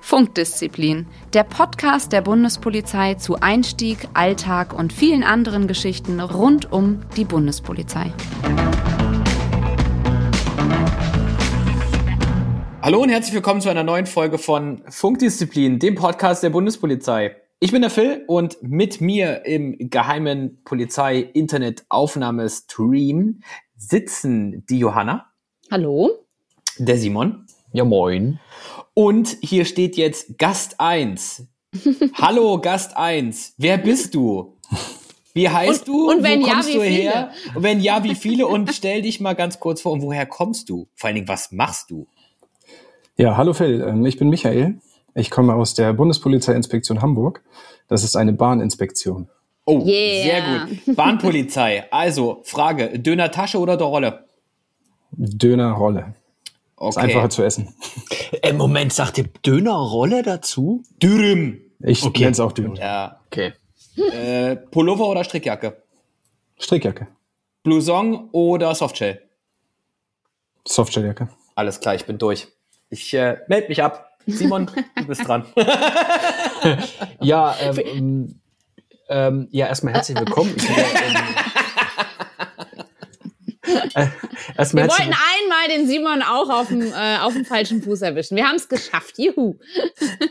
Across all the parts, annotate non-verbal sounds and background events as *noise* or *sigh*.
Funkdisziplin, der Podcast der Bundespolizei zu Einstieg, Alltag und vielen anderen Geschichten rund um die Bundespolizei. Hallo und herzlich willkommen zu einer neuen Folge von Funkdisziplin, dem Podcast der Bundespolizei. Ich bin der Phil und mit mir im geheimen Polizei-Internet-Aufnahmestream sitzen die Johanna. Hallo. Der Simon. Ja, moin. Und hier steht jetzt Gast 1. *laughs* Hallo, Gast 1. Wer bist du? Wie heißt Und- du? und wenn Wo ja, kommst wie du viele? her? Und wenn ja, wie viele? Und stell dich mal ganz kurz vor. Und woher kommst du? Vor allen Dingen, was machst du? Ja, hallo Phil, ähm, ich bin Michael. Ich komme aus der Bundespolizeiinspektion Hamburg. Das ist eine Bahninspektion. Oh, Yeah. sehr gut. Bahnpolizei. Also, Frage, Döner Tasche oder der Rolle? Dönerrolle. Ist Okay. einfacher zu essen. Äh, Moment, sagt ihr Dönerrolle dazu? Dürüm. Ich Okay. nenne es auch Döner. Ja. Okay. Äh, Pullover oder Strickjacke? Strickjacke. Blouson oder Softshell? Softshelljacke. Alles klar, ich bin durch. Ich äh, melde mich ab. Simon, du bist dran. *laughs* Ja, ähm, ähm, ja, erstmal herzlich willkommen. Ich bin, ähm, *laughs* äh, erstmal Wir herzlich wollten einmal den Simon auch auf dem, äh, auf dem falschen Fuß erwischen. Wir haben es geschafft. Juhu.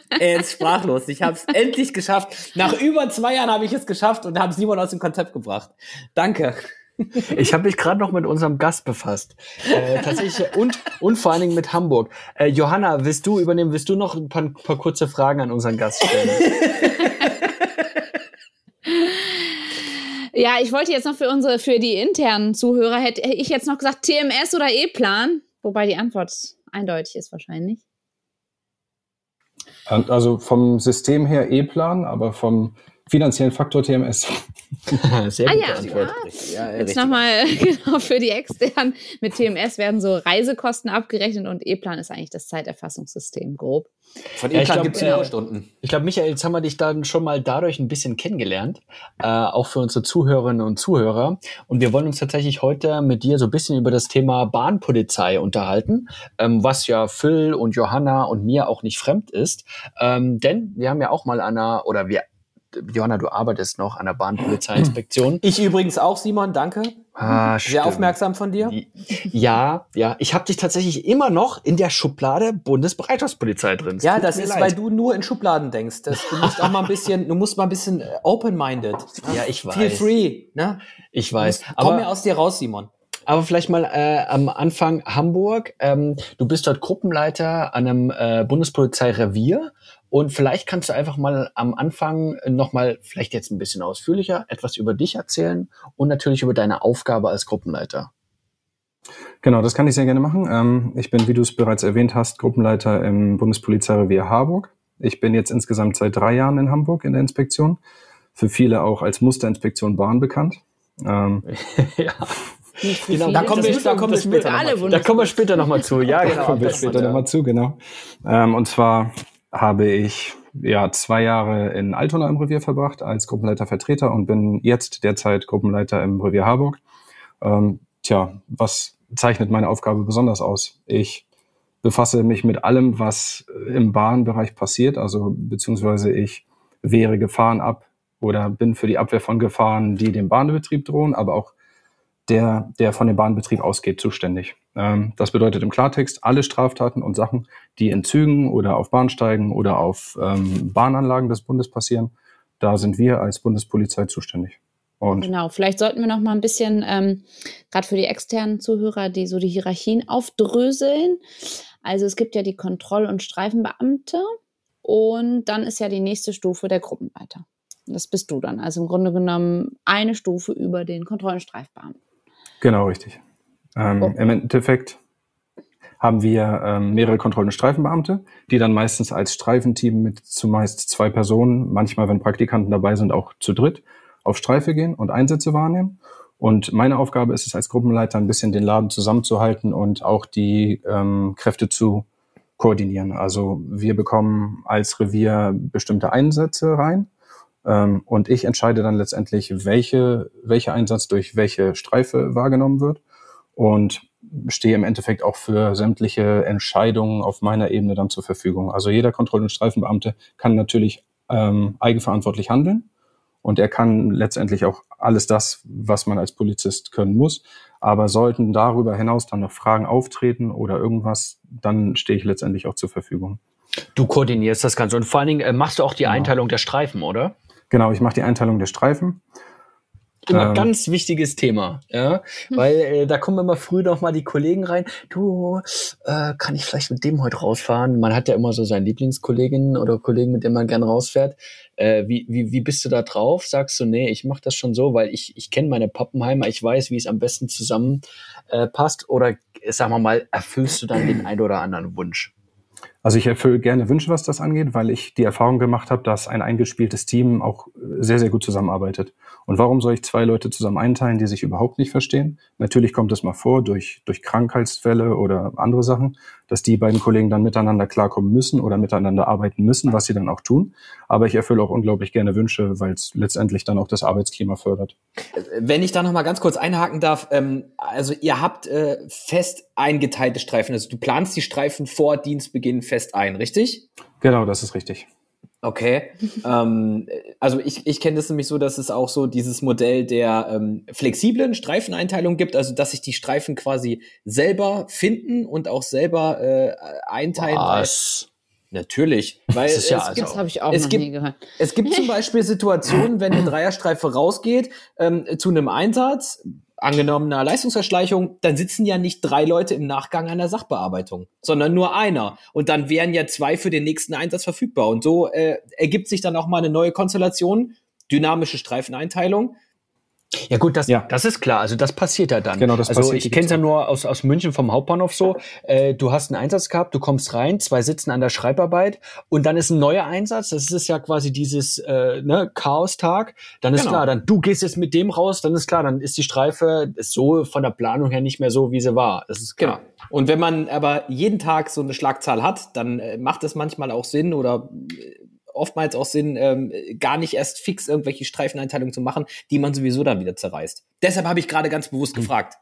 er ist sprachlos. Ich habe es *laughs* endlich geschafft. Nach über zwei Jahren habe ich es geschafft und habe Simon aus dem Konzept gebracht. Danke. Ich habe mich gerade noch mit unserem Gast befasst. Äh, tatsächlich und, und vor allen Dingen mit Hamburg. Äh, Johanna, willst du übernehmen? Willst du noch ein paar, paar kurze Fragen an unseren Gast stellen? *laughs* Ja, ich wollte jetzt noch für unsere, für die internen Zuhörer, hätte ich jetzt noch gesagt TMS oder E-Plan. Wobei die Antwort eindeutig ist wahrscheinlich. Und Also vom System her E-Plan, aber vom finanziellen Faktor TMS. *laughs* Sehr Ah ja, Antwort. Ja, Jetzt nochmal *laughs* genau für die externen. Mit TMS werden so Reisekosten abgerechnet und E-Plan ist eigentlich das Zeiterfassungssystem grob. Von Ja, ich E-Plan gibt es äh, Stunden. Ich glaube, Michael, jetzt haben wir dich dann schon mal dadurch ein bisschen kennengelernt, äh, auch für unsere Zuhörerinnen und Zuhörer. Und wir wollen uns tatsächlich heute mit dir so ein bisschen über das Thema Bahnpolizei unterhalten, ähm, was ja Phil und Johanna und mir auch nicht fremd ist. Ähm, denn wir haben ja auch mal einer, oder wir, Johanna, du arbeitest noch an der Bahnpolizeiinspektion. Ich übrigens auch, Simon, danke. Ah, Sehr stimmt. aufmerksam von dir. Ja, ja. Ich habe dich tatsächlich immer noch in der Schublade Bundesbereitschaftspolizei drin. Es Ja, das ist, leid. weil du nur in Schubladen denkst. Das, du musst auch mal ein bisschen, du musst mal ein bisschen äh, open-minded. Ja, ich weiß. Feel free, ne? Ich weiß. Komm mir aus dir raus, Simon. Aber vielleicht mal äh, am Anfang Hamburg. Ähm, du bist dort Gruppenleiter an einem äh, Bundespolizeirevier und vielleicht kannst du einfach mal am Anfang nochmal, vielleicht jetzt ein bisschen ausführlicher, etwas über dich erzählen und natürlich über deine Aufgabe als Gruppenleiter. Genau, das kann ich sehr gerne machen. Ähm, ich bin, wie du es bereits erwähnt hast, Gruppenleiter im Bundespolizeirevier Harburg. Ich bin jetzt insgesamt seit drei Jahren in Hamburg in der Inspektion. Für viele auch als Musterinspektion Bahn bekannt. Ähm, *laughs* ja, Genau. Da kommen wir, da kommen wir später nochmal zu. da kommen wir später nochmal zu. Ja, genau. kommen wir später nochmal zu, genau. Ähm, und zwar habe ich ja zwei Jahre in Altona im Revier verbracht als Gruppenleiter Vertreter und bin jetzt derzeit Gruppenleiter im Revier Harburg. Ähm, tja, was zeichnet meine Aufgabe besonders aus? Ich befasse mich mit allem, was im Bahnbereich passiert, also beziehungsweise ich wehre Gefahren ab oder bin für die Abwehr von Gefahren, die dem Bahnbetrieb drohen, aber auch der, der von dem Bahnbetrieb ausgeht, zuständig. Ähm, das bedeutet im Klartext, alle Straftaten und Sachen, die in Zügen oder auf Bahnsteigen oder auf ähm, Bahnanlagen des Bundes passieren, da sind wir als Bundespolizei zuständig. Und Genau, vielleicht sollten wir noch mal ein bisschen, ähm, gerade für die externen Zuhörer, die so die Hierarchien aufdröseln. Also es gibt ja die Kontroll- und Streifenbeamte und dann ist ja die nächste Stufe der Gruppenleiter. Das bist du dann. Also im Grunde genommen eine Stufe über den Kontroll- und Streifbeamten. Genau, richtig. Ähm, Oh. Im Endeffekt haben wir ähm, mehrere Kontroll- und Streifenbeamte, die dann meistens als Streifenteam mit zumeist zwei Personen, manchmal, wenn Praktikanten dabei sind, auch zu dritt, auf Streife gehen und Einsätze wahrnehmen. Und meine Aufgabe ist es als Gruppenleiter, ein bisschen den Laden zusammenzuhalten und auch die ähm, Kräfte zu koordinieren. Also wir bekommen als Revier bestimmte Einsätze rein ähm, und ich entscheide dann letztendlich, welche, welcher Einsatz durch welche Streife wahrgenommen wird. Und stehe im Endeffekt auch für sämtliche Entscheidungen auf meiner Ebene dann zur Verfügung. Also jeder Kontroll- und Streifenbeamte kann natürlich ähm, eigenverantwortlich handeln und er kann letztendlich auch alles das, was man als Polizist können muss. Aber sollten darüber hinaus dann noch Fragen auftreten oder irgendwas, dann stehe ich letztendlich auch zur Verfügung. Du koordinierst das Ganze und vor allen Dingen äh, machst du auch die genau. Einteilung der Streifen, oder? Genau, ich mache die Einteilung der Streifen. Immer ähm, ganz wichtiges Thema, ja, hm. weil äh, da kommen immer früh noch mal die Kollegen rein. Du, äh, kann ich vielleicht mit dem heute rausfahren? Man hat ja immer so seinen Lieblingskolleginnen oder Kollegen, mit dem man gern rausfährt. Äh, wie, wie, wie bist du da drauf? Sagst du, nee, ich mache das schon so, weil ich, ich kenne meine Pappenheimer, ich weiß, wie es am besten zusammen äh, passt. Oder sagen wir mal, erfüllst du dann den ein oder anderen Wunsch? Also ich erfülle gerne Wünsche, was das angeht, weil ich die Erfahrung gemacht habe, dass ein eingespieltes Team auch sehr, sehr gut zusammenarbeitet. Und warum soll ich zwei Leute zusammen einteilen, die sich überhaupt nicht verstehen? Natürlich kommt es mal vor durch, durch Krankheitsfälle oder andere Sachen, dass die beiden Kollegen dann miteinander klarkommen müssen oder miteinander arbeiten müssen, was sie dann auch tun. Aber ich erfülle auch unglaublich gerne Wünsche, weil es letztendlich dann auch das Arbeitsklima fördert. Wenn ich da noch mal ganz kurz einhaken darf, ähm, also ihr habt äh, fest eingeteilte Streifen, also du planst die Streifen vor Dienstbeginn fest ein, richtig? Genau, das ist richtig. Okay. *laughs* ähm, also ich, ich kenne das nämlich so, dass es auch so dieses Modell der ähm, flexiblen Streifeneinteilung gibt, also dass sich die Streifen quasi selber finden und auch selber äh, einteilen. Was? Natürlich, weil das, ja es, also das habe ich auch es noch gibt, nie gehört. Es gibt zum *laughs* Beispiel Situationen, wenn eine Dreierstreife rausgeht ähm, zu einem Einsatz, angenommener Leistungserschleichung, dann sitzen ja nicht drei Leute im Nachgang an der Sachbearbeitung, sondern nur einer. Und dann wären ja zwei für den nächsten Einsatz verfügbar. Und so äh, ergibt sich dann auch mal eine neue Konstellation, dynamische Streifeneinteilung. Ja gut, das, ja. das ist klar. Also das passiert ja dann. Genau, das also ich kenne es ja nur aus, aus München vom Hauptbahnhof so. Äh, du hast einen Einsatz gehabt, du kommst rein, zwei sitzen an der Schreibarbeit und dann ist ein neuer Einsatz. Das ist ja quasi dieses äh, ne, Chaos-Tag. Dann ist genau. klar, dann du gehst jetzt mit dem raus, dann ist klar, dann ist die Streife ist so von der Planung her nicht mehr so, wie sie war. Das ist klar. Genau. Und wenn man aber jeden Tag so eine Schlagzahl hat, dann äh, macht es manchmal auch Sinn oder äh, oftmals auch Sinn, ähm, gar nicht erst fix irgendwelche Streifeneinteilungen zu machen, die man sowieso dann wieder zerreißt. Deshalb habe ich gerade ganz bewusst mhm. gefragt.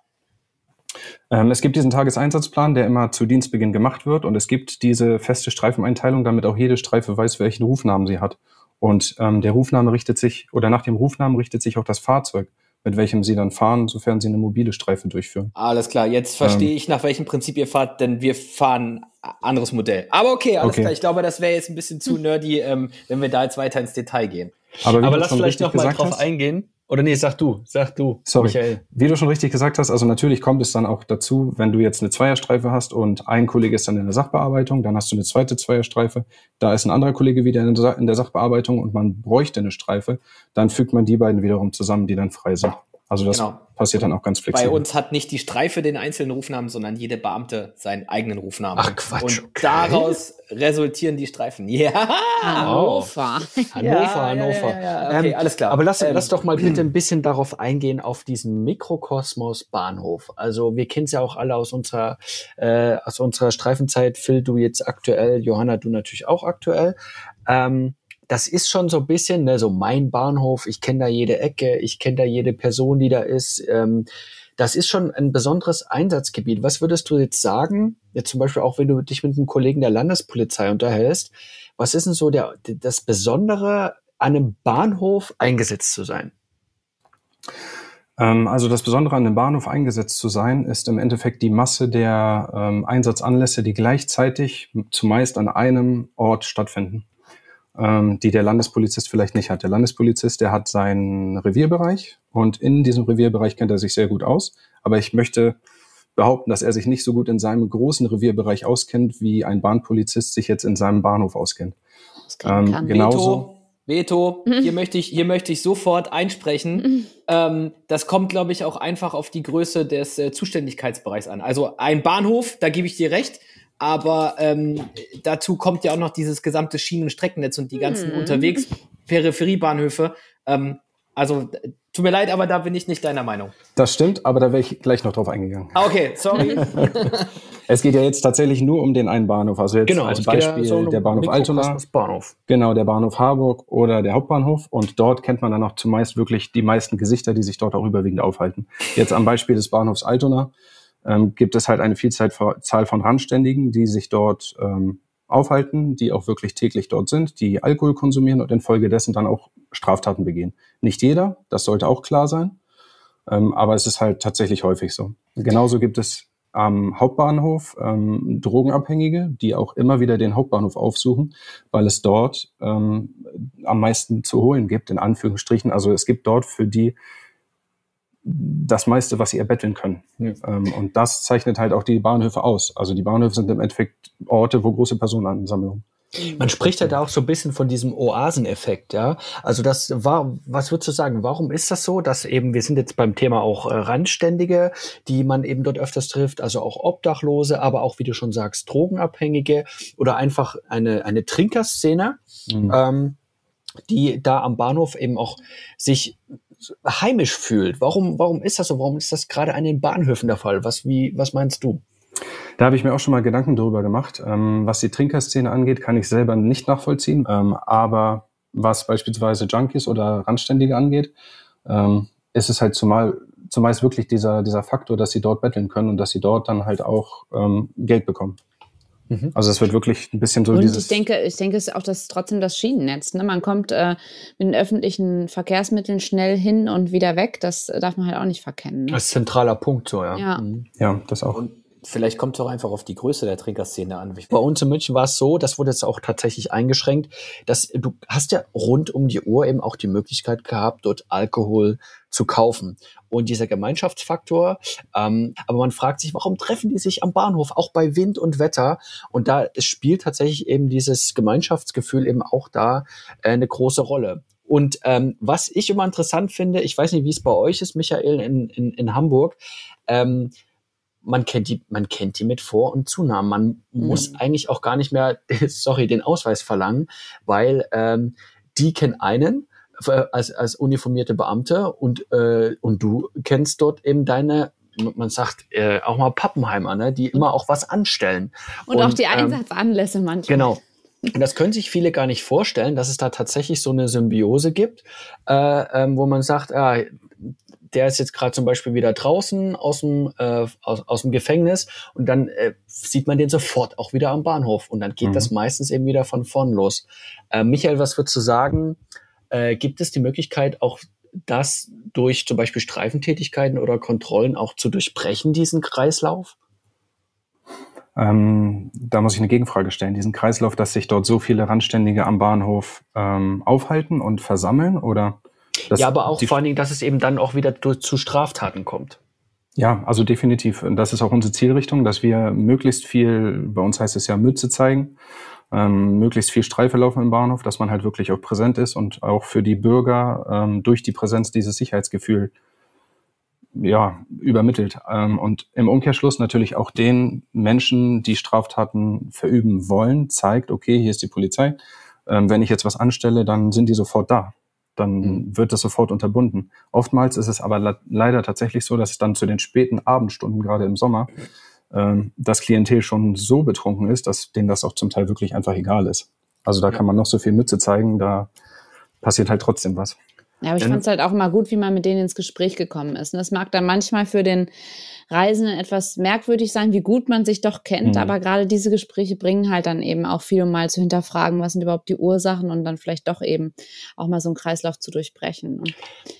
Ähm, es gibt diesen Tageseinsatzplan, der immer zu Dienstbeginn gemacht wird und es gibt diese feste Streifeneinteilung, damit auch jede Streife weiß, welchen Rufnamen sie hat. Und ähm, der Rufname richtet sich, oder nach dem Rufnamen richtet sich auch das Fahrzeug mit welchem sie dann fahren, sofern sie eine mobile Streife durchführen. Alles klar, jetzt verstehe ähm, ich, nach welchem Prinzip ihr fahrt, denn wir fahren anderes Modell. Aber okay, alles okay. klar. Ich glaube, das wäre jetzt ein bisschen zu *laughs* nerdy, ähm, wenn wir da jetzt weiter ins Detail gehen. Aber, Aber lass vielleicht noch mal drauf hast, eingehen. Oder nee, sag du, sag du, Sorry. Michael. Wie du schon richtig gesagt hast, also natürlich kommt es dann auch dazu, wenn du jetzt eine Zweierstreife hast und ein Kollege ist dann in der Sachbearbeitung, dann hast du eine zweite Zweierstreife, da ist ein anderer Kollege wieder in der Sachbearbeitung und man bräuchte eine Streife, dann fügt man die beiden wiederum zusammen, die dann frei sind. Also das genau. Passiert dann auch ganz flexibel. Bei uns hat nicht die Streife den einzelnen Rufnamen, sondern jede Beamte seinen eigenen Rufnamen. Ach Quatsch. Und okay. daraus resultieren die Streifen. *laughs* Ja. Hannover. Hannover, ja, Hannover. Ja, ja, okay, ähm, alles klar. Aber lass, ähm, lass doch mal bitte ein bisschen darauf eingehen, auf diesen Mikrokosmos Bahnhof. Also wir kennen es ja auch alle aus unserer, äh, aus unserer Streifenzeit. Phil, du jetzt aktuell, Johanna, du natürlich auch aktuell. Ähm, das ist schon so ein bisschen ne, so mein Bahnhof. Ich kenne da jede Ecke, ich kenne da jede Person, die da ist. Ähm, das ist schon ein besonderes Einsatzgebiet. Was würdest du jetzt sagen, jetzt zum Beispiel auch, wenn du dich mit einem Kollegen der Landespolizei unterhältst, was ist denn so der, das Besondere an einem Bahnhof eingesetzt zu sein? Ähm, also das Besondere an dem Bahnhof eingesetzt zu sein, ist im Endeffekt die Masse der ähm, Einsatzanlässe, die gleichzeitig zumeist an einem Ort stattfinden ähm, die der Landespolizist vielleicht nicht hat. Der Landespolizist, der hat seinen Revierbereich und in diesem Revierbereich kennt er sich sehr gut aus. Aber ich möchte behaupten, dass er sich nicht so gut in seinem großen Revierbereich auskennt, wie ein Bahnpolizist sich jetzt in seinem Bahnhof auskennt. Ähm, genauso. Veto, mhm. hier möchte ich, hier möchte ich sofort einsprechen. Mhm. *laughs* Ähm, das kommt, glaube ich, auch einfach auf die Größe des äh, Zuständigkeitsbereichs an. Also ein Bahnhof, da gebe ich dir recht, aber ähm, dazu kommt ja auch noch dieses gesamte Schienen- und Streckennetz und die ganzen mhm. unterwegs Peripheriebahnhöfe. Ähm, also tut mir leid, aber da bin ich nicht deiner Meinung. Das stimmt, aber da wäre ich gleich noch drauf eingegangen. Ah, okay, sorry. *laughs* es geht ja jetzt tatsächlich nur um den einen Bahnhof. Also jetzt genau, als Beispiel ja so der Bahnhof Altona. Bahnhof. Genau, der Bahnhof Harburg oder der Hauptbahnhof. Und dort kennt man dann auch zumeist wirklich die meisten Gesichter, die sich dort auch überwiegend aufhalten. Jetzt am Beispiel des Bahnhofs Altona ähm, gibt es halt eine Vielzahl von Randständigen, die sich dort ähm, aufhalten, die auch wirklich täglich dort sind, die Alkohol konsumieren und infolgedessen dann auch Straftaten begehen. Nicht jeder, das sollte auch klar sein, ähm, aber es ist halt tatsächlich häufig so. Genauso gibt es am Hauptbahnhof ähm, Drogenabhängige, die auch immer wieder den Hauptbahnhof aufsuchen, weil es dort ähm, am meisten zu holen gibt, in Anführungsstrichen. Also es gibt dort für die das meiste, was sie erbetteln können. Ja. Ähm, und das zeichnet halt auch die Bahnhöfe aus. Also die Bahnhöfe sind im Endeffekt Orte, wo große Personenansammlungen man spricht halt auch so ein bisschen von diesem Oaseneffekt, ja. Also das war, was würdest du sagen, warum ist das so, dass eben, wir sind jetzt beim Thema auch äh, Randständige, die man eben dort öfters trifft, also auch Obdachlose, aber auch, wie du schon sagst, Drogenabhängige oder einfach eine, eine Trinkerszene, mhm. ähm, die da am Bahnhof eben auch sich heimisch fühlt. Warum, warum ist das so? Warum ist das gerade an den Bahnhöfen der Fall? Was, wie, was meinst du? Da habe ich mir auch schon mal Gedanken darüber gemacht. Ähm, was die Trinkerszene angeht, kann ich selber nicht nachvollziehen. Ähm, aber was beispielsweise Junkies oder Randständige angeht, ähm, ist es halt zumal zumeist wirklich dieser, dieser Faktor, dass sie dort betteln können und dass sie dort dann halt auch ähm, Geld bekommen. Mhm. Also es wird wirklich ein bisschen so und dieses. Ich denke, ich denke, es ist auch das trotzdem das Schienennetz. Ne? Man kommt äh, mit den öffentlichen Verkehrsmitteln schnell hin und wieder weg. Das darf man halt auch nicht verkennen. Ne? Das ist zentraler Punkt, so ja. Ja, mhm. ja das auch. Und Vielleicht kommt es auch einfach auf die Größe der Trinkerszene an. Bei uns in München war es so, das wurde jetzt auch tatsächlich eingeschränkt, dass du hast ja rund um die Uhr eben auch die Möglichkeit gehabt, dort Alkohol zu kaufen. Und dieser Gemeinschaftsfaktor, ähm, aber man fragt sich, warum treffen die sich am Bahnhof, auch bei Wind und Wetter? Und da spielt tatsächlich eben dieses Gemeinschaftsgefühl eben auch da äh, eine große Rolle. Und ähm, was ich immer interessant finde, ich weiß nicht, wie es bei euch ist, Michael, in, in, in Hamburg, ähm, man kennt die, man kennt die mit Vor- und Zunahmen. Man mhm. muss eigentlich auch gar nicht mehr, *laughs* sorry, den Ausweis verlangen, weil ähm, die kennen einen äh, als, als uniformierte Beamte und, äh, und du kennst dort eben deine man sagt äh, auch mal Pappenheimer, ne, die immer auch was anstellen. Und, und auch die ähm, Einsatzanlässe manchmal. Genau. Und *laughs* das können sich viele gar nicht vorstellen, dass es da tatsächlich so eine Symbiose gibt, äh, ähm, wo man sagt, ah, der ist jetzt gerade zum Beispiel wieder draußen aus dem, äh, aus, aus dem Gefängnis und dann äh, sieht man den sofort auch wieder am Bahnhof und dann geht mhm. das meistens eben wieder von vorn los. Äh, Michael, was würdest du sagen? Äh, gibt es die Möglichkeit, auch das durch zum Beispiel Streifentätigkeiten oder Kontrollen auch zu durchbrechen, diesen Kreislauf? Ähm, da muss ich eine Gegenfrage stellen. Diesen Kreislauf, dass sich dort so viele Randständige am Bahnhof ähm, aufhalten und versammeln, oder? Ja, aber auch vor allen Dingen, dass es eben dann auch wieder zu Straftaten kommt. Ja, also definitiv. Und das ist auch unsere Zielrichtung, dass wir möglichst viel, bei uns heißt es ja Mütze zeigen, ähm, möglichst viel Streife laufen im Bahnhof, dass man halt wirklich auch präsent ist und auch für die Bürger ähm, durch die Präsenz dieses Sicherheitsgefühl ja, übermittelt. Ähm, und im Umkehrschluss natürlich auch den Menschen, die Straftaten verüben wollen, zeigt, okay, hier ist die Polizei. Ähm, wenn ich jetzt was anstelle, dann sind die sofort da dann mhm. wird das sofort unterbunden. Oftmals ist es aber leider tatsächlich so, dass es dann zu den späten Abendstunden, gerade im Sommer, ähm, das Klientel schon so betrunken ist, dass denen das auch zum Teil wirklich einfach egal ist. Also da ja. kann man noch so viel Mütze zeigen, da passiert halt trotzdem was. Ja, aber ich fand es halt auch immer gut, wie man mit denen ins Gespräch gekommen ist. Und das mag dann manchmal für den Reisenden etwas merkwürdig sein, wie gut man sich doch kennt, mhm. aber gerade diese Gespräche bringen halt dann eben auch viel, um mal zu hinterfragen, was sind überhaupt die Ursachen und dann vielleicht doch eben auch mal so einen Kreislauf zu durchbrechen.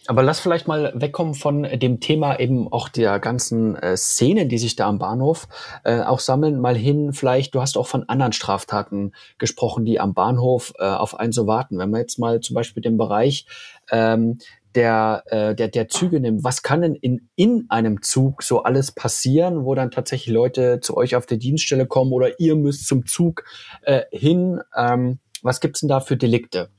Aber lass vielleicht mal wegkommen von dem Thema eben auch der ganzen äh, Szenen, die sich da am Bahnhof äh, auch sammeln, mal hin vielleicht, du hast auch von anderen Straftaten gesprochen, die am Bahnhof äh, auf einen so warten. Wenn wir jetzt mal zum Beispiel den Bereich ähm, der, äh, der, der Züge nimmt, was kann denn in, in einem Zug so alles passieren, wo dann tatsächlich Leute zu euch auf der Dienststelle kommen oder ihr müsst zum Zug äh, hin? Ähm, was gibt's denn da für Delikte?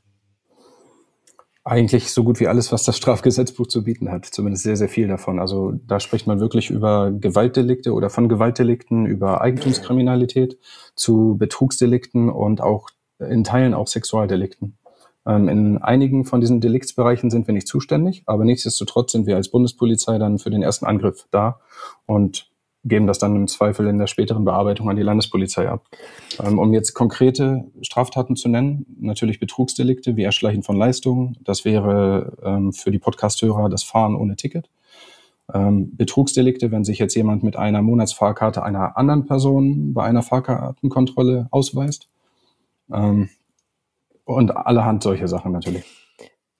Eigentlich so gut wie alles, was das Strafgesetzbuch zu bieten hat. Zumindest sehr, sehr viel davon. Also da spricht man wirklich über Gewaltdelikte oder von Gewaltdelikten, über Eigentumskriminalität zu Betrugsdelikten und auch in Teilen auch Sexualdelikten. Ähm, in einigen von diesen Deliktsbereichen sind wir nicht zuständig, aber nichtsdestotrotz sind wir als Bundespolizei dann für den ersten Angriff da und geben das dann im Zweifel in der späteren Bearbeitung an die Landespolizei ab. Ähm, um jetzt konkrete Straftaten zu nennen, natürlich Betrugsdelikte wie Erschleichen von Leistungen. Das wäre ähm, für die Podcasthörer das Fahren ohne Ticket. Betrugsdelikte, wenn sich jetzt jemand mit einer Monatsfahrkarte einer anderen Person bei einer Fahrkartenkontrolle ausweist. Ähm, und allerhand solche Sachen natürlich.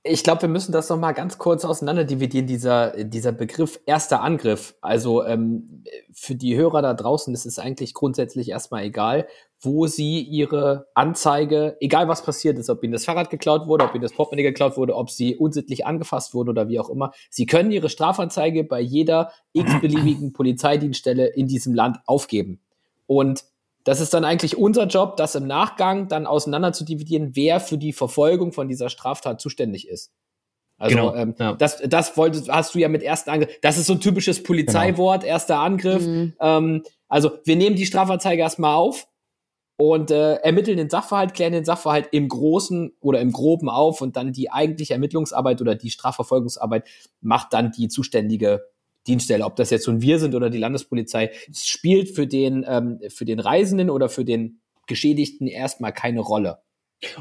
Ich glaube, wir müssen das noch mal ganz kurz auseinanderdividieren, dieser, dieser Begriff erster Angriff. Also ähm, für die Hörer da draußen ist es eigentlich grundsätzlich erstmal egal, wo sie ihre Anzeige, egal was passiert ist, ob ihnen das Fahrrad geklaut wurde, ob ihnen das Portemonnaie geklaut wurde, ob sie unsittlich angefasst wurden oder wie auch immer, sie können ihre Strafanzeige bei jeder x-beliebigen *clears throat* Polizeidienststelle in diesem Land aufgeben. Und das ist dann eigentlich unser Job, das im Nachgang dann auseinander zu dividieren, wer für die Verfolgung von dieser Straftat zuständig ist. Also genau, ähm, ja. das, das wolltest, hast du ja mit ersten Angriff. Das ist so ein typisches Polizeiwort, genau. erster Angriff. Mhm. Ähm, also wir nehmen die Strafanzeige erstmal auf und äh, ermitteln den Sachverhalt, klären den Sachverhalt im Großen oder im Groben auf und dann die eigentliche Ermittlungsarbeit oder die Strafverfolgungsarbeit macht dann die zuständige Dienststelle, ob das jetzt nun wir sind oder die Landespolizei, spielt für den, ähm, für den Reisenden oder für den Geschädigten erstmal keine Rolle.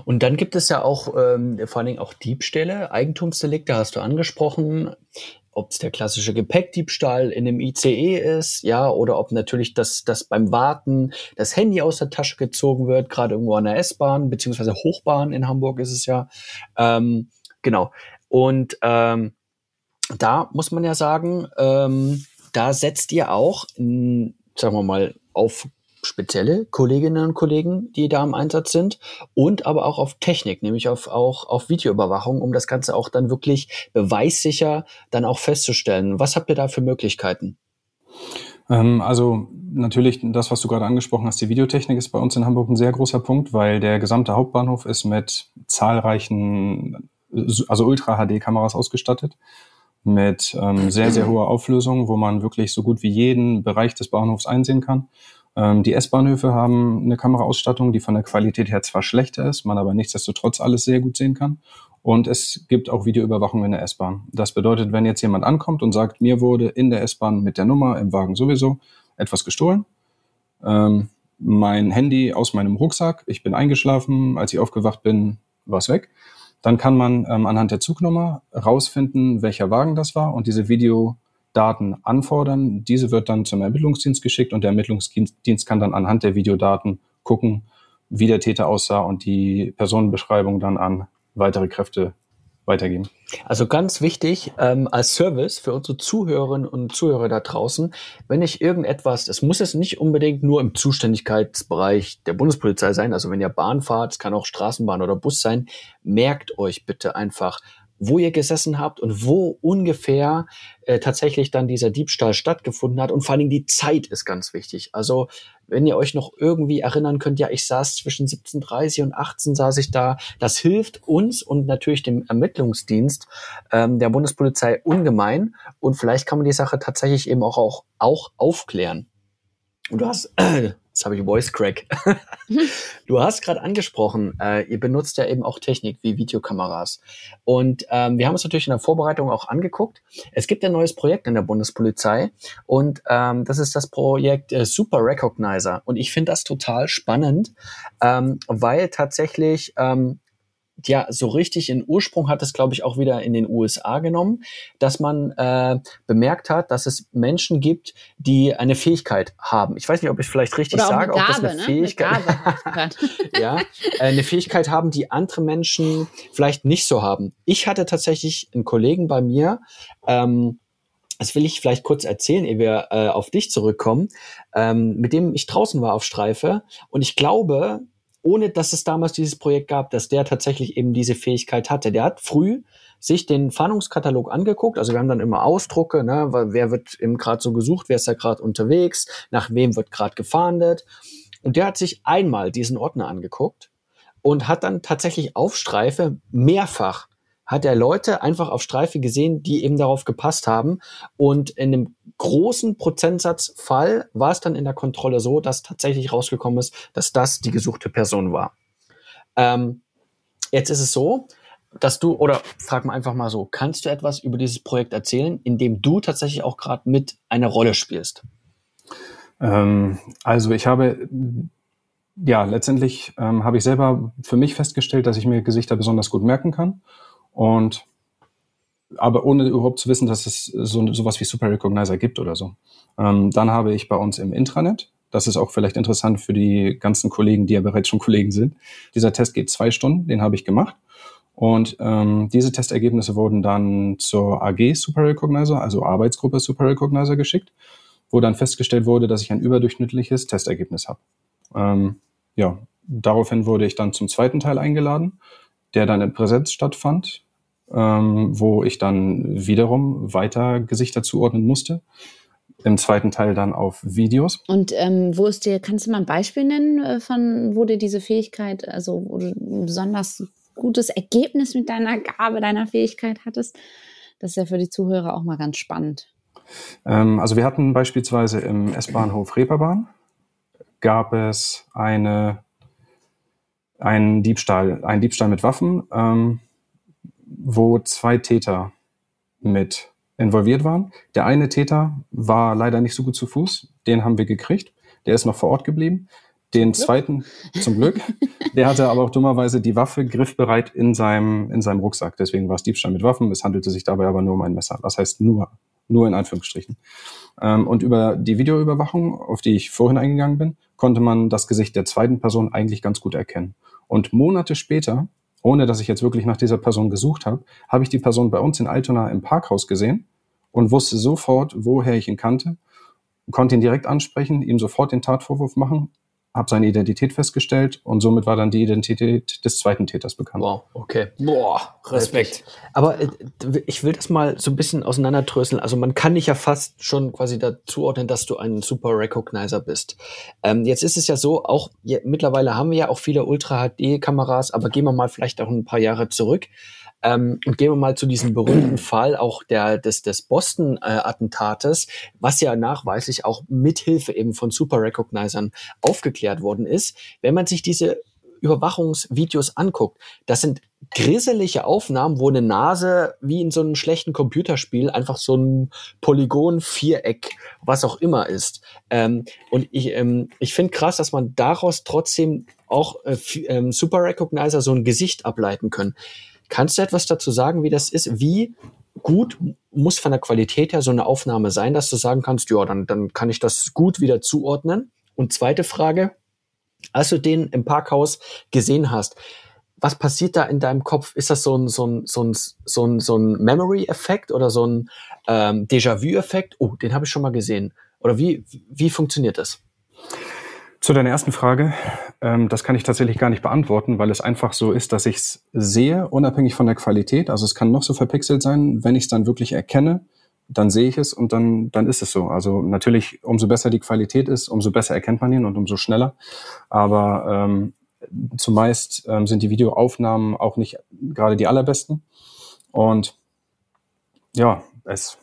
Und dann gibt es ja auch ähm, vor allen Dingen auch Diebstähle, Eigentumsdelikte hast du angesprochen, ob es der klassische Gepäckdiebstahl in einem ICE ist, ja, oder ob natürlich das, das beim Warten das Handy aus der Tasche gezogen wird, gerade irgendwo an der S-Bahn, beziehungsweise Hochbahn in Hamburg ist es ja. Ähm, genau. Und ähm, da muss man ja sagen, ähm, da setzt ihr auch, in, sagen wir mal, auf spezielle Kolleginnen und Kollegen, die da im Einsatz sind und aber auch auf Technik, nämlich auf, auch auf Videoüberwachung, um das Ganze auch dann wirklich beweissicher dann auch festzustellen. Was habt ihr da für Möglichkeiten? Ähm, also natürlich das, was du gerade angesprochen hast, die Videotechnik ist bei uns in Hamburg ein sehr großer Punkt, weil der gesamte Hauptbahnhof ist mit zahlreichen, also Ultra-HD-Kameras ausgestattet mit ähm, sehr, sehr hoher Auflösung, wo man wirklich so gut wie jeden Bereich des Bahnhofs einsehen kann. Ähm, die S-Bahnhöfe haben eine Kameraausstattung, die von der Qualität her zwar schlechter ist, man aber nichtsdestotrotz alles sehr gut sehen kann. Und es gibt auch Videoüberwachung in der S-Bahn. Das bedeutet, wenn jetzt jemand ankommt und sagt, mir wurde in der S-Bahn mit der Nummer im Wagen sowieso etwas gestohlen, ähm, mein Handy aus meinem Rucksack, ich bin eingeschlafen, als ich aufgewacht bin, war es weg dann kann man ähm, anhand der Zugnummer rausfinden, welcher Wagen das war und diese Videodaten anfordern. Diese wird dann zum Ermittlungsdienst geschickt und der Ermittlungsdienst kann dann anhand der Videodaten gucken, wie der Täter aussah und die Personenbeschreibung dann an weitere Kräfte weitergeben. Also ganz wichtig ähm, als Service für unsere Zuhörerinnen und Zuhörer da draußen, wenn ich irgendetwas, das muss es nicht unbedingt nur im Zuständigkeitsbereich der Bundespolizei sein, also wenn ihr Bahn fahrt, es kann auch Straßenbahn oder Bus sein, merkt euch bitte einfach, wo ihr gesessen habt und wo ungefähr äh, tatsächlich dann dieser Diebstahl stattgefunden hat. Und vor allen Dingen die Zeit ist ganz wichtig. Also wenn ihr euch noch irgendwie erinnern könnt, ja, ich saß zwischen 17.30 und 18 saß ich da. Das hilft uns und natürlich dem Ermittlungsdienst ähm, der Bundespolizei ungemein. Und vielleicht kann man die Sache tatsächlich eben auch, auch, auch aufklären. Und du hast, äh, *clears throat* Jetzt habe ich Voice Crack. *laughs* du hast gerade angesprochen, äh, ihr benutzt ja eben auch Technik wie Videokameras. Und ähm, wir haben uns natürlich in der Vorbereitung auch angeguckt. Es gibt ein neues Projekt in der Bundespolizei und ähm, das ist das Projekt äh, Super Recognizer. Und ich finde das total spannend, ähm, weil tatsächlich ähm, ja, so richtig in Ursprung hat es, glaube ich, auch wieder in den USA genommen, dass man äh, bemerkt hat, dass es Menschen gibt, die eine Fähigkeit haben. Ich weiß nicht, ob ich vielleicht richtig sage, ob das eine ne? Fähigkeit, eine *laughs* ja, äh, eine Fähigkeit haben, die andere Menschen vielleicht nicht so haben. Ich hatte tatsächlich einen Kollegen bei mir, ähm, das will ich vielleicht kurz erzählen, ehe wir äh, auf dich zurückkommen, ähm, mit dem ich draußen war auf Streife. Und ich glaube, ohne dass es damals dieses Projekt gab, dass der tatsächlich eben diese Fähigkeit hatte. Der hat früh sich den Fahndungskatalog angeguckt. Also wir haben dann immer Ausdrucke, ne, wer wird eben gerade so gesucht, wer ist da gerade unterwegs, nach wem wird gerade gefahndet. Und der hat sich einmal diesen Ordner angeguckt und hat dann tatsächlich auf Streife mehrfach hat er Leute einfach auf Streife gesehen, die eben darauf gepasst haben. Und in einem großen Prozentsatzfall war es dann in der Kontrolle so, dass tatsächlich rausgekommen ist, dass das die gesuchte Person war. Ähm, jetzt ist es so, dass du, oder frag mal einfach mal so, kannst du etwas über dieses Projekt erzählen, in dem du tatsächlich auch gerade mit einer Rolle spielst? Ähm, also ich habe ja, letztendlich ähm, habe ich selber für mich festgestellt, dass ich mir Gesichter besonders gut merken kann. Und aber ohne überhaupt zu wissen, dass es so sowas wie Super Recognizer gibt oder so. Ähm, dann habe ich bei uns im Intranet, das ist auch vielleicht interessant für die ganzen Kollegen, die ja bereits schon Kollegen sind. Dieser Test geht zwei Stunden, den habe ich gemacht. Und ähm, diese Testergebnisse wurden dann zur AG Super Recognizer, also Arbeitsgruppe Super Recognizer geschickt, wo dann festgestellt wurde, dass ich ein überdurchschnittliches Testergebnis habe. Ähm, ja, daraufhin wurde ich dann zum zweiten Teil eingeladen, der dann in Präsenz stattfand, ähm, wo ich dann wiederum weiter Gesichter zuordnen musste im zweiten Teil dann auf Videos. Und ähm, wo ist dir, kannst du mal ein Beispiel nennen, äh, von wo dir diese Fähigkeit, also wo du ein besonders gutes Ergebnis mit deiner Gabe, deiner Fähigkeit hattest? Das ist ja für die Zuhörer auch mal ganz spannend. Ähm, also wir hatten beispielsweise im S-Bahnhof Reeperbahn gab es eine, einen Diebstahl, einen Diebstahl mit Waffen, ähm, wo zwei Täter mit involviert waren. Der eine Täter war leider nicht so gut zu Fuß, den haben wir gekriegt. Der ist noch vor Ort geblieben. Den zum zweiten, zum Glück, der hatte aber auch dummerweise die Waffe griffbereit in seinem, in seinem Rucksack. Deswegen war es Diebstahl mit Waffen. Es handelte sich dabei aber nur um ein Messer. Was heißt nur? Nur in Anführungsstrichen. Ähm, und über die Videoüberwachung, auf die ich vorhin eingegangen bin, konnte man das Gesicht der zweiten Person eigentlich ganz gut erkennen. Und Monate später, ohne dass ich jetzt wirklich nach dieser Person gesucht habe, habe ich die Person bei uns in Altona im Parkhaus gesehen und wusste sofort, woher ich ihn kannte, konnte ihn direkt ansprechen, ihm sofort den Tatvorwurf machen, habe seine Identität festgestellt und somit war dann die Identität des zweiten Täters bekannt. Wow, okay. Boah, Respekt. Aber äh, ich will das mal so ein bisschen auseinanderdröseln. Also man kann dich ja fast schon quasi dazu ordnen, dass du ein super Recognizer bist. Ähm, jetzt ist es ja so, auch ja, mittlerweile haben wir ja auch viele Ultra-HD-Kameras, aber gehen wir mal vielleicht auch ein paar Jahre zurück. Ähm, und gehen wir mal zu diesem berühmten *clears throat* Fall auch der, des, des Boston-Attentates, was ja nachweislich auch mithilfe eben von Super Recognizern aufgeklärt worden ist. Wenn man sich diese Überwachungsvideos anguckt, das sind grisselige Aufnahmen, wo eine Nase wie in so einem schlechten Computerspiel einfach so ein Polygon, Viereck, was auch immer ist. Ähm, und ich, ähm, ich finde krass, dass man daraus trotzdem auch äh, ähm, Super Recognizer so ein Gesicht ableiten können. Kannst du etwas dazu sagen, wie das ist? Wie gut muss von der Qualität her so eine Aufnahme sein, dass du sagen kannst, ja, dann, dann kann ich das gut wieder zuordnen? Und zweite Frage, als du den im Parkhaus gesehen hast, was passiert da in deinem Kopf? Ist das so ein, so ein, so ein, so ein, so ein Memory-Effekt oder so ein ähm, Déjà-vu-Effekt? Oh, den habe ich schon mal gesehen. Oder wie, wie funktioniert das? Zu deiner ersten Frage, ähm, das kann ich tatsächlich gar nicht beantworten, weil es einfach so ist, dass ich es sehe, unabhängig von der Qualität. Also es kann noch so verpixelt sein, wenn ich es dann wirklich erkenne, dann sehe ich es und dann, dann ist es so. Also natürlich, umso besser die Qualität ist, umso besser erkennt man ihn und umso schneller. Aber ähm, zumeist ähm, sind die Videoaufnahmen auch nicht gerade die allerbesten. Und ja, es,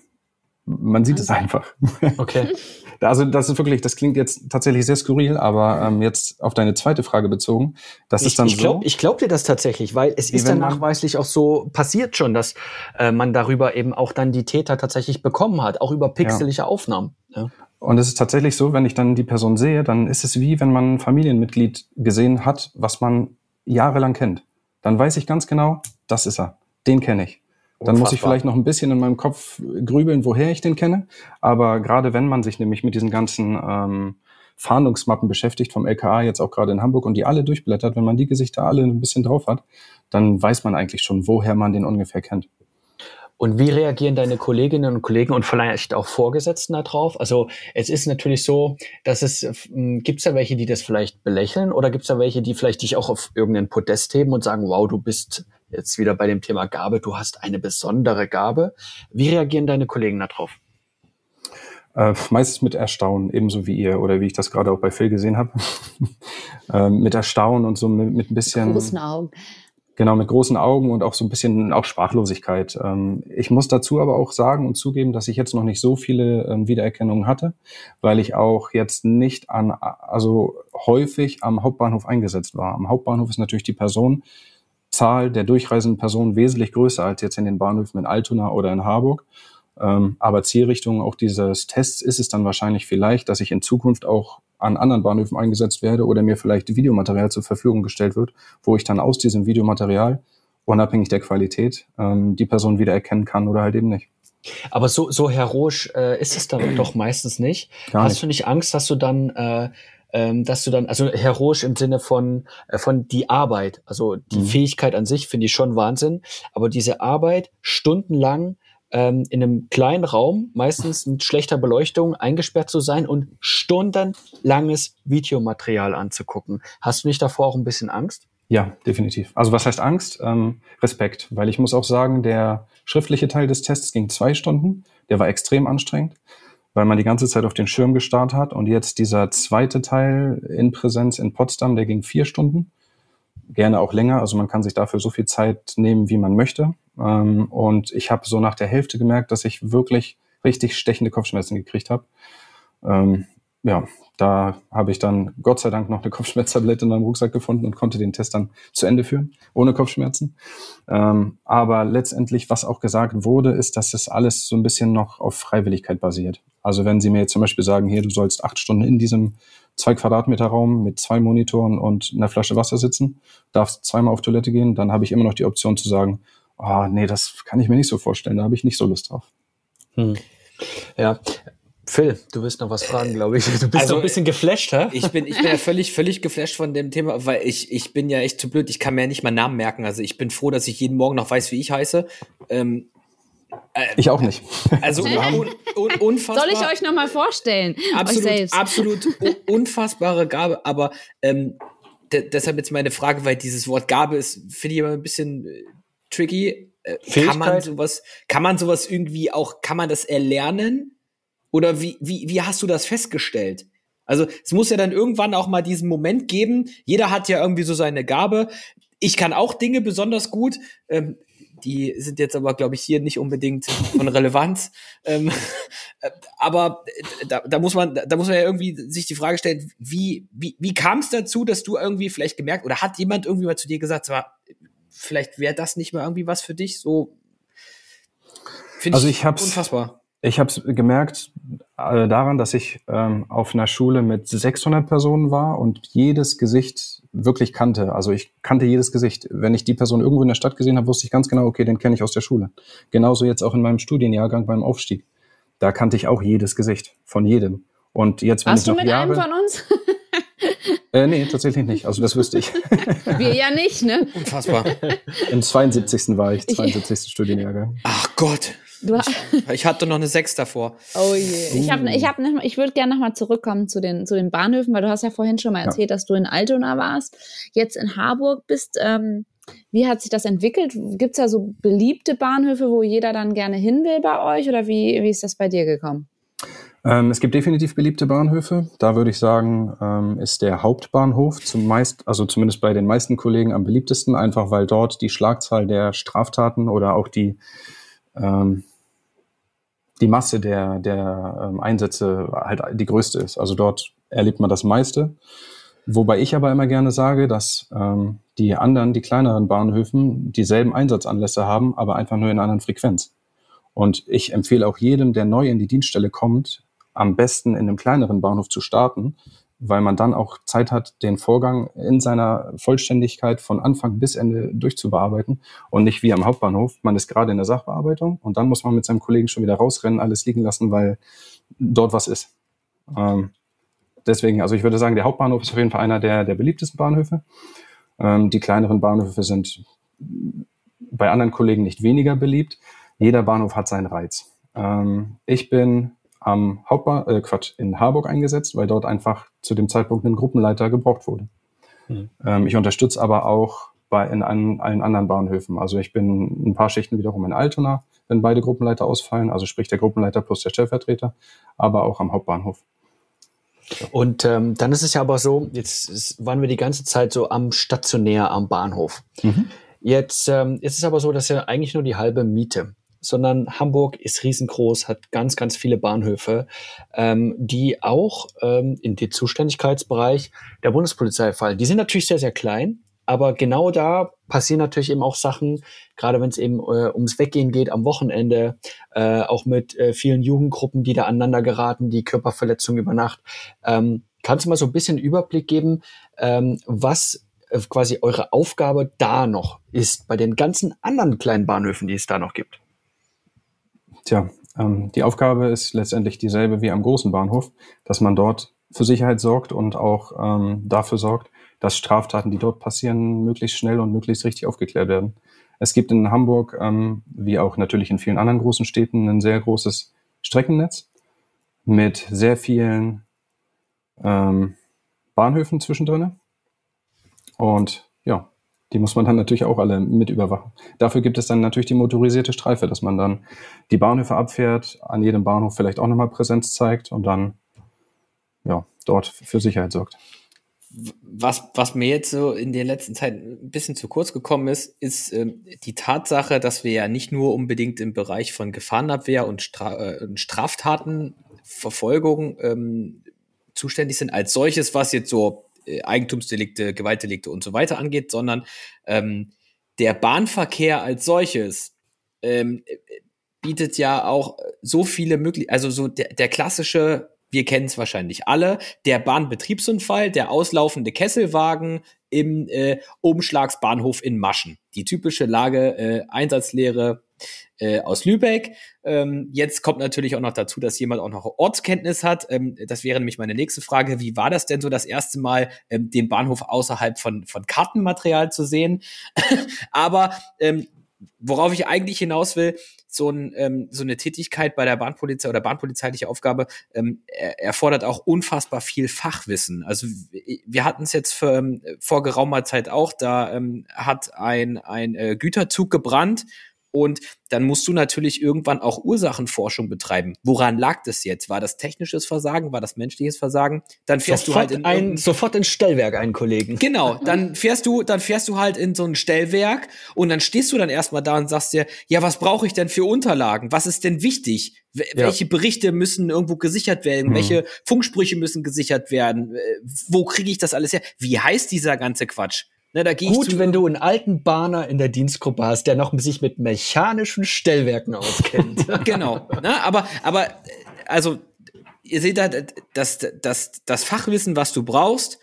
man sieht es einfach. Okay. *laughs* Also das ist wirklich, das klingt jetzt tatsächlich sehr skurril, aber ähm, jetzt auf deine zweite Frage bezogen, das ich, ist dann ich glaub, so. Ich glaube dir das tatsächlich, weil es ist dann nachweislich auch so passiert schon, dass äh, man darüber eben auch dann die Täter tatsächlich bekommen hat, auch über pixelige ja. Aufnahmen. Ja. Und es ist tatsächlich so, wenn ich dann die Person sehe, dann ist es wie wenn man ein Familienmitglied gesehen hat, was man jahrelang kennt. Dann weiß ich ganz genau, das ist er. Den kenne ich. Dann muss ich vielleicht noch ein bisschen in meinem Kopf grübeln, woher ich den kenne. Aber gerade wenn man sich nämlich mit diesen ganzen ähm, Fahndungsmappen beschäftigt vom LKA, jetzt auch gerade in Hamburg, und die alle durchblättert, wenn man die Gesichter alle ein bisschen drauf hat, dann weiß man eigentlich schon, woher man den ungefähr kennt. Und wie reagieren deine Kolleginnen und Kollegen und vielleicht auch Vorgesetzten darauf? Also es ist natürlich so, dass es, gibt es da welche, die das vielleicht belächeln oder gibt es da welche, die vielleicht dich auch auf irgendeinen Podest heben und sagen, wow, du bist jetzt wieder bei dem Thema Gabe, du hast eine besondere Gabe. Wie reagieren deine Kollegen darauf? Äh, meistens mit Erstaunen, ebenso wie ihr oder wie ich das gerade auch bei Phil gesehen habe. *laughs* äh, mit Erstaunen und so mit, mit ein bisschen. Großen Augen. Genau, mit großen Augen und auch so ein bisschen auch Sprachlosigkeit. Ähm, ich muss dazu aber auch sagen und zugeben, dass ich jetzt noch nicht so viele ähm, Wiedererkennungen hatte, weil ich auch jetzt nicht an, also häufig am Hauptbahnhof eingesetzt war. Am Hauptbahnhof ist natürlich die Person, Zahl der durchreisenden Personen wesentlich größer als jetzt in den Bahnhöfen in Altona oder in Harburg. Ähm, aber Zielrichtung auch dieses Tests ist es dann wahrscheinlich vielleicht, dass ich in Zukunft auch an anderen Bahnhöfen eingesetzt werde oder mir vielleicht Videomaterial zur Verfügung gestellt wird, wo ich dann aus diesem Videomaterial unabhängig der Qualität, ähm, die Person wieder erkennen kann oder halt eben nicht. Aber so, so heroisch äh, ist es dann doch meistens nicht. Gar Hast nicht. du nicht Angst, dass du dann, äh, ähm, dass du dann, also heroisch im Sinne von, äh, von die Arbeit, also die mhm. Fähigkeit an sich finde ich schon Wahnsinn, aber diese Arbeit stundenlang ähm, in einem kleinen Raum, meistens mit schlechter Beleuchtung, eingesperrt zu sein und stundenlanges Videomaterial anzugucken. Hast du nicht davor auch ein bisschen Angst? Ja, definitiv. Also was heißt Angst? Ähm, Respekt, weil ich muss auch sagen, der schriftliche Teil des Tests ging zwei Stunden. Der war extrem anstrengend, weil man die ganze Zeit auf den Schirm gestarrt hat. Und jetzt dieser zweite Teil in Präsenz in Potsdam, der ging vier Stunden. Gerne auch länger. Also man kann sich dafür so viel Zeit nehmen, wie man möchte. Ähm, und ich habe so nach der Hälfte gemerkt, dass ich wirklich richtig stechende Kopfschmerzen gekriegt habe. Ähm, ja, da habe ich dann Gott sei Dank noch eine *laughs* Kopfschmerztablette in meinem Rucksack gefunden und konnte den Test dann zu Ende führen, ohne Kopfschmerzen. Ähm, aber letztendlich, was auch gesagt wurde, ist, dass es alles so ein bisschen noch auf Freiwilligkeit basiert. Also wenn Sie mir jetzt zum Beispiel sagen, hier, du sollst acht Stunden in diesem zwei Quadratmeter Raum mit zwei Monitoren und einer Flasche Wasser sitzen, darfst zweimal auf Toilette gehen, dann habe ich immer noch die Option zu sagen, oh, nee, das kann ich mir nicht so vorstellen, da habe ich nicht so Lust drauf. Hm. Ja, Phil, du wirst noch was fragen, glaube ich. *laughs* Du bist also, ein bisschen geflasht, hä? Ich bin, ich bin ja völlig, völlig geflasht von dem Thema, weil ich, ich bin ja echt zu blöd. Ich kann mir ja nicht mal Namen merken. Also ich bin froh, dass ich jeden Morgen noch weiß, wie ich heiße. Ähm, äh, ich auch nicht. Also un, un, unfassbar. Soll ich euch noch mal vorstellen? Absolut, absolut unfassbare Gabe. Aber ähm, deshalb jetzt meine Frage, weil dieses Wort Gabe ist, finde ich immer ein bisschen äh, tricky. Äh, kann man sowas, kann man sowas irgendwie auch, kann man das erlernen? Oder wie, wie, wie hast du das festgestellt? Also es muss ja dann irgendwann auch mal diesen Moment geben. Jeder hat ja irgendwie so seine Gabe. Ich kann auch Dinge besonders gut. Ähm, die sind jetzt aber, glaube ich, hier nicht unbedingt von Relevanz. *laughs* ähm, aber da, da, muss man, da muss man ja irgendwie sich die Frage stellen, wie, wie, wie kam es dazu, dass du irgendwie vielleicht gemerkt, oder hat jemand irgendwie mal zu dir gesagt, war, vielleicht wäre das nicht mal irgendwie was für dich? So finde also ich, ich hab's, unfassbar. Ich habe es gemerkt äh, daran, dass ich ähm, auf einer Schule mit 600 Personen war und jedes Gesicht wirklich kannte. Also ich kannte jedes Gesicht. Wenn ich die Person irgendwo in der Stadt gesehen habe, wusste ich ganz genau, okay, den kenne ich aus der Schule. Genauso jetzt auch in meinem Studienjahrgang beim Aufstieg. Da kannte ich auch jedes Gesicht von jedem. Und jetzt, wenn Warst ich noch du mit Jahre, einem von uns? *laughs* Äh, nee, tatsächlich nicht. Also das wüsste ich. *laughs* Wir ja nicht, ne? Unfassbar. Im 72. war ich, 72. Studienjahrgang. Ach Gott. Ich, ich, hatte noch eine Sechs davor. Oh je. Ich, hab, ich, hab nicht, ich würde gerne nochmal zurückkommen zu den, zu den Bahnhöfen, weil du hast ja vorhin schon mal erzählt, ja. dass du in Altona warst, jetzt in Harburg bist. Ähm, wie hat sich das entwickelt? Gibt es ja so beliebte Bahnhöfe, wo jeder dann gerne hin will bei euch oder wie, wie ist das bei dir gekommen? Ähm, es gibt definitiv beliebte Bahnhöfe. Da würde ich sagen, ähm, ist der Hauptbahnhof zumeist, also zumindest bei den meisten Kollegen am beliebtesten, einfach weil dort die Schlagzahl der Straftaten oder auch die, ähm, die Masse der, der ähm, Einsätze halt die größte ist. Also dort erlebt man das meiste. Wobei ich aber immer gerne sage, dass ähm, die anderen, die kleineren Bahnhöfen dieselben Einsatzanlässe haben, aber einfach nur in einer anderen Frequenz. Und ich empfehle auch jedem, der neu in die Dienststelle kommt, am besten in einem kleineren Bahnhof zu starten, weil man dann auch Zeit hat, den Vorgang in seiner Vollständigkeit von Anfang bis Ende durchzubearbeiten und nicht wie am Hauptbahnhof. Man ist gerade in der Sachbearbeitung und dann muss man mit seinem Kollegen schon wieder rausrennen, alles liegen lassen, weil dort was ist. Ähm, deswegen, also ich würde sagen, der Hauptbahnhof ist auf jeden Fall einer der, der beliebtesten Bahnhöfe. Ähm, die kleineren Bahnhöfe sind bei anderen Kollegen nicht weniger beliebt. Jeder Bahnhof hat seinen Reiz. Ähm, ich bin am Hauptbahn, äh, Quatsch, in Harburg eingesetzt, weil dort einfach zu dem Zeitpunkt ein Gruppenleiter gebraucht wurde. Mhm. Ähm, ich unterstütze aber auch bei in an, allen anderen Bahnhöfen. Also ich bin ein paar Schichten wiederum in Altona, wenn beide Gruppenleiter ausfallen, also sprich der Gruppenleiter plus der Stellvertreter, aber auch am Hauptbahnhof. Und ähm, dann ist es ja aber so, jetzt ist, waren wir die ganze Zeit so am stationär am Bahnhof. Mhm. Jetzt ähm, ist es aber so, dass ja eigentlich nur die halbe Miete sondern Hamburg ist riesengroß, hat ganz, ganz viele Bahnhöfe, ähm, die auch ähm, in den Zuständigkeitsbereich der Bundespolizei fallen. Die sind natürlich sehr, sehr klein, aber genau da passieren natürlich eben auch Sachen, gerade wenn es eben äh, ums Weggehen geht am Wochenende, äh, auch mit äh, vielen Jugendgruppen, die da aneinander geraten, die Körperverletzungen über Nacht. Ähm, kannst du mal so ein bisschen Überblick geben, ähm, was äh, quasi eure Aufgabe da noch ist, bei den ganzen anderen kleinen Bahnhöfen, die es da noch gibt. Tja, ähm, die Aufgabe ist letztendlich dieselbe wie am großen Bahnhof, dass man dort für Sicherheit sorgt und auch ähm, dafür sorgt, dass Straftaten, die dort passieren, möglichst schnell und möglichst richtig aufgeklärt werden. Es gibt in Hamburg, ähm, wie auch natürlich in vielen anderen großen Städten, ein sehr großes Streckennetz mit sehr vielen ähm, Bahnhöfen zwischendrin. Und die muss man dann natürlich auch alle mit überwachen. Dafür gibt es dann natürlich die motorisierte Streife, dass man dann die Bahnhöfe abfährt, an jedem Bahnhof vielleicht auch nochmal Präsenz zeigt und dann ja, dort für Sicherheit sorgt. Was, was mir jetzt so in der letzten Zeit ein bisschen zu kurz gekommen ist, ist ähm, die Tatsache, dass wir ja nicht nur unbedingt im Bereich von Gefahrenabwehr und, Stra äh, Straftatenverfolgung ähm, zuständig sind als solches, was jetzt so äh, Eigentumsdelikte, Gewaltdelikte und so weiter angeht, sondern ähm, der Bahnverkehr als solches ähm, bietet ja auch so viele Möglichkeiten, also so der, der klassische, wir kennen es wahrscheinlich alle, der Bahnbetriebsunfall, der auslaufende Kesselwagen im äh, Umschlagsbahnhof in Maschen. Die typische Lage, äh, Einsatzlehre, äh, aus Lübeck. Ähm, jetzt kommt natürlich auch noch dazu, dass jemand auch noch Ortskenntnis hat. Ähm, das wäre nämlich meine nächste Frage. Wie war das denn so das erste Mal, ähm, den Bahnhof außerhalb von, von Kartenmaterial zu sehen? *laughs* Aber ähm, worauf ich eigentlich hinaus will, so, ein, ähm, so eine Tätigkeit bei der Bahnpolizei oder bahnpolizeiliche Aufgabe ähm, er, erfordert auch unfassbar viel Fachwissen. Also wir hatten es jetzt für, ähm, vor geraumer Zeit auch, da ähm, hat ein, ein äh, Güterzug gebrannt und dann musst du natürlich irgendwann auch Ursachenforschung betreiben. Woran lag das jetzt? War das technisches Versagen? War das menschliches Versagen? Dann fährst sofort du halt in ein, sofort ins Stellwerk einen Kollegen. Genau, dann fährst du, dann fährst du halt in so ein Stellwerk und dann stehst du dann erstmal da und sagst dir, ja, was brauche ich denn für Unterlagen? Was ist denn wichtig? W ja. Welche Berichte müssen irgendwo gesichert werden? Hm. Welche Funksprüche müssen gesichert werden? Äh, wo kriege ich das alles her? Wie heißt dieser ganze Quatsch? Na, da Gut, wenn du einen alten Bahner in der Dienstgruppe hast, der noch sich mit mechanischen Stellwerken auskennt. *laughs* genau. Na, aber, aber, also, ihr seht da, das, das, das Fachwissen, was du brauchst,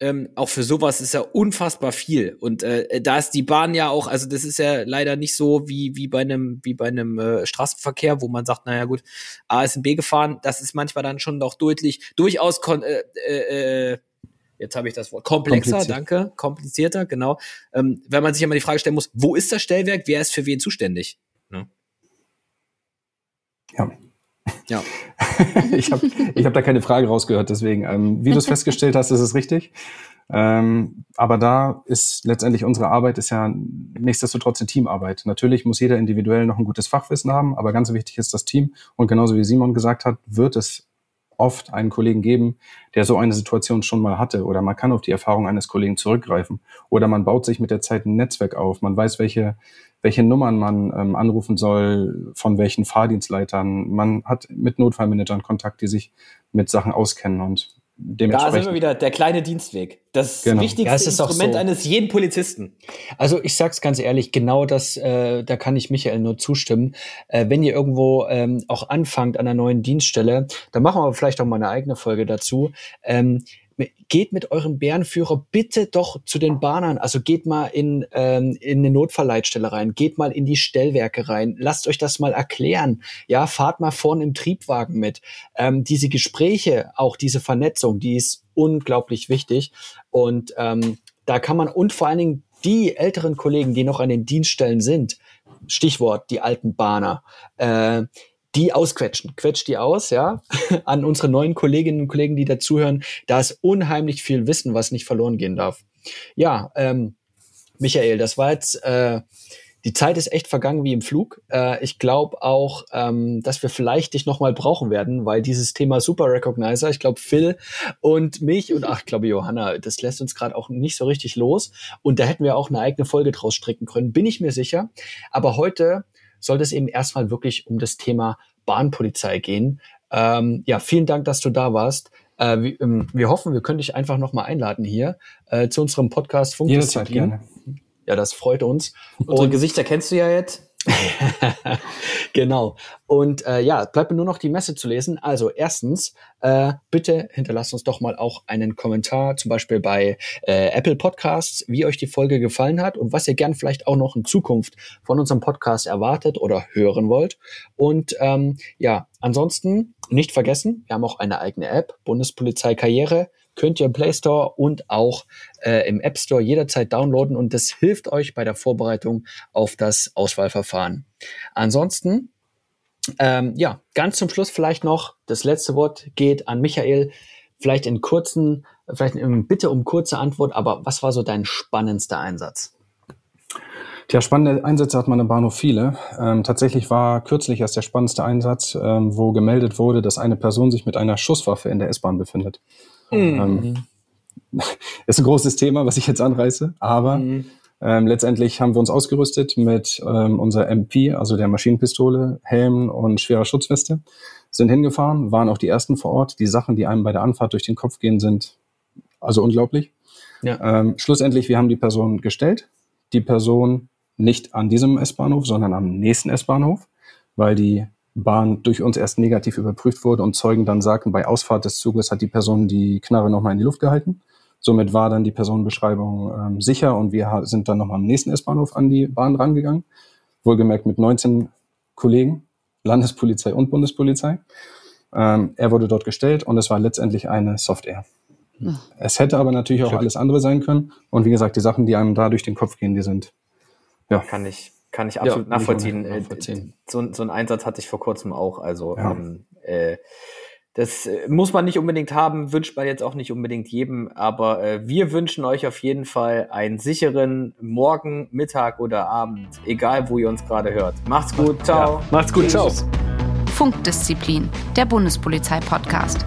ähm, auch für sowas ist ja unfassbar viel. Und äh, da ist die Bahn ja auch, also das ist ja leider nicht so wie, wie bei einem, wie bei einem äh, Straßenverkehr, wo man sagt, naja gut, A ist ein B gefahren, das ist manchmal dann schon doch deutlich, durchaus kon äh, äh, äh jetzt habe ich das Wort, komplexer, danke, komplizierter, genau. Ähm, wenn man sich immer die Frage stellen muss, wo ist das Stellwerk, wer ist für wen zuständig? Ne? Ja. Ja. *laughs* ich habe ich hab da keine Frage rausgehört, deswegen, ähm, wie du es festgestellt hast, ist es richtig. Ähm, aber da ist letztendlich unsere Arbeit ist ja nichtsdestotrotz eine Teamarbeit. Natürlich muss jeder individuell noch ein gutes Fachwissen haben, aber ganz wichtig ist das Team. Und genauso wie Simon gesagt hat, wird es oft einen Kollegen geben, der so eine Situation schon mal hatte. Oder man kann auf die Erfahrung eines Kollegen zurückgreifen. Oder man baut sich mit der Zeit ein Netzwerk auf, man weiß, welche, welche Nummern man ähm, anrufen soll, von welchen Fahrdienstleitern, man hat mit Notfallmanagern Kontakt, die sich mit Sachen auskennen. Und da sind wir wieder der kleine Dienstweg. Das genau. wichtigste ja, Instrument so. eines jeden Polizisten. Also ich sag's ganz ehrlich, genau das, äh, da kann ich Michael nur zustimmen. Äh, wenn ihr irgendwo ähm, auch anfangt an einer neuen Dienststelle, dann machen wir vielleicht auch mal eine eigene Folge dazu. Ähm, geht mit eurem Bärenführer bitte doch zu den Bahnern. Also geht mal in, ähm, in eine Notfallleitstelle rein, geht mal in die Stellwerke rein, lasst euch das mal erklären. Ja, fahrt mal vorne im Triebwagen mit. Ähm, diese Gespräche, auch diese Vernetzung, die ist unglaublich wichtig. Und ähm, da kann man, und vor allen Dingen die älteren Kollegen, die noch an den Dienststellen sind, Stichwort die alten Bahner, äh, die ausquetschen. Quetscht die aus, ja, *laughs* an unsere neuen Kolleginnen und Kollegen, die dazuhören. Da ist unheimlich viel Wissen, was nicht verloren gehen darf. Ja, ähm, Michael, das war jetzt, äh, die Zeit ist echt vergangen wie im Flug. Äh, ich glaube auch, ähm, dass wir vielleicht dich nochmal brauchen werden, weil dieses Thema Super Recognizer, ich glaube Phil und mich und ach, ich glaube Johanna, das lässt uns gerade auch nicht so richtig los. Und da hätten wir auch eine eigene Folge draus stricken können, bin ich mir sicher. Aber heute sollte es eben erstmal wirklich um das Thema Bahnpolizei gehen. Ähm, ja, vielen Dank, dass du da warst. Äh, wir, ähm, wir, hoffen, wir können dich einfach nochmal einladen hier äh, zu unserem Podcast Funkdisziplin. gerne. Ja, das freut uns. Unsere Und, Gesichter kennst du ja jetzt. *laughs* genau. Und äh, ja, bleibt mir nur noch die Messe zu lesen. Also erstens, äh, bitte hinterlasst uns doch mal auch einen Kommentar, zum Beispiel bei äh, Apple Podcasts, wie euch die Folge gefallen hat und was ihr gern vielleicht auch noch in Zukunft von unserem Podcast erwartet oder hören wollt. Und ähm, ja, ansonsten nicht vergessen, wir haben auch eine eigene App, Bundespolizei Karriere könnt ihr im Play Store und auch äh, im App Store jederzeit downloaden und das hilft euch bei der Vorbereitung auf das Auswahlverfahren. Ansonsten, ähm, ja, ganz zum Schluss vielleicht noch, das letzte Wort geht an Michael. Vielleicht in kurzen, vielleicht in, bitte um kurze Antwort, aber was war so dein spannendster Einsatz? Tja, spannende Einsätze hat man im Bahnhof viele. Ähm, tatsächlich war kürzlich erst der spannendste Einsatz, ähm, wo gemeldet wurde, dass eine Person sich mit einer Schusswaffe in der S-Bahn befindet. Mhm. Ähm, *laughs* ist ein großes Thema, was ich jetzt anreiße, aber mhm. ähm, letztendlich haben wir uns ausgerüstet mit ähm, unserer MP, also der Maschinenpistole, Helm und schwerer Schutzweste, sind hingefahren, waren auch die ersten vor Ort. Die Sachen, die einem bei der Anfahrt durch den Kopf gehen, sind also unglaublich. Ja. Ähm, schlussendlich, wir haben die Person gestellt. Die Person nicht an diesem S-Bahnhof, sondern am nächsten S-Bahnhof, weil die Bahn durch uns erst negativ überprüft wurde und Zeugen dann sagten, bei Ausfahrt des Zuges hat die Person die Knarre nochmal in die Luft gehalten. Somit war dann die Personenbeschreibung ähm, sicher und wir sind dann nochmal am nächsten S-Bahnhof an die Bahn rangegangen. Wohlgemerkt mit 19 Kollegen, Landespolizei und Bundespolizei. Ähm, er wurde dort gestellt und es war letztendlich eine Software. Ach. Es hätte aber natürlich auch alles andere sein können. Und wie gesagt, die Sachen, die einem da durch den Kopf gehen, die sind ja. Kann ich, kann ich absolut ja, nachvollziehen. nachvollziehen. So, so ein Einsatz hatte ich vor kurzem auch. Also ja. ähm, äh, das äh, muss man nicht unbedingt haben, wünscht man jetzt auch nicht unbedingt jedem, aber äh, wir wünschen euch auf jeden Fall einen sicheren Morgen, Mittag oder Abend, egal wo ihr uns gerade hört. Macht's gut, ciao. Ja, macht's gut, ciao. Funkdisziplin, der Bundespolizei-Podcast.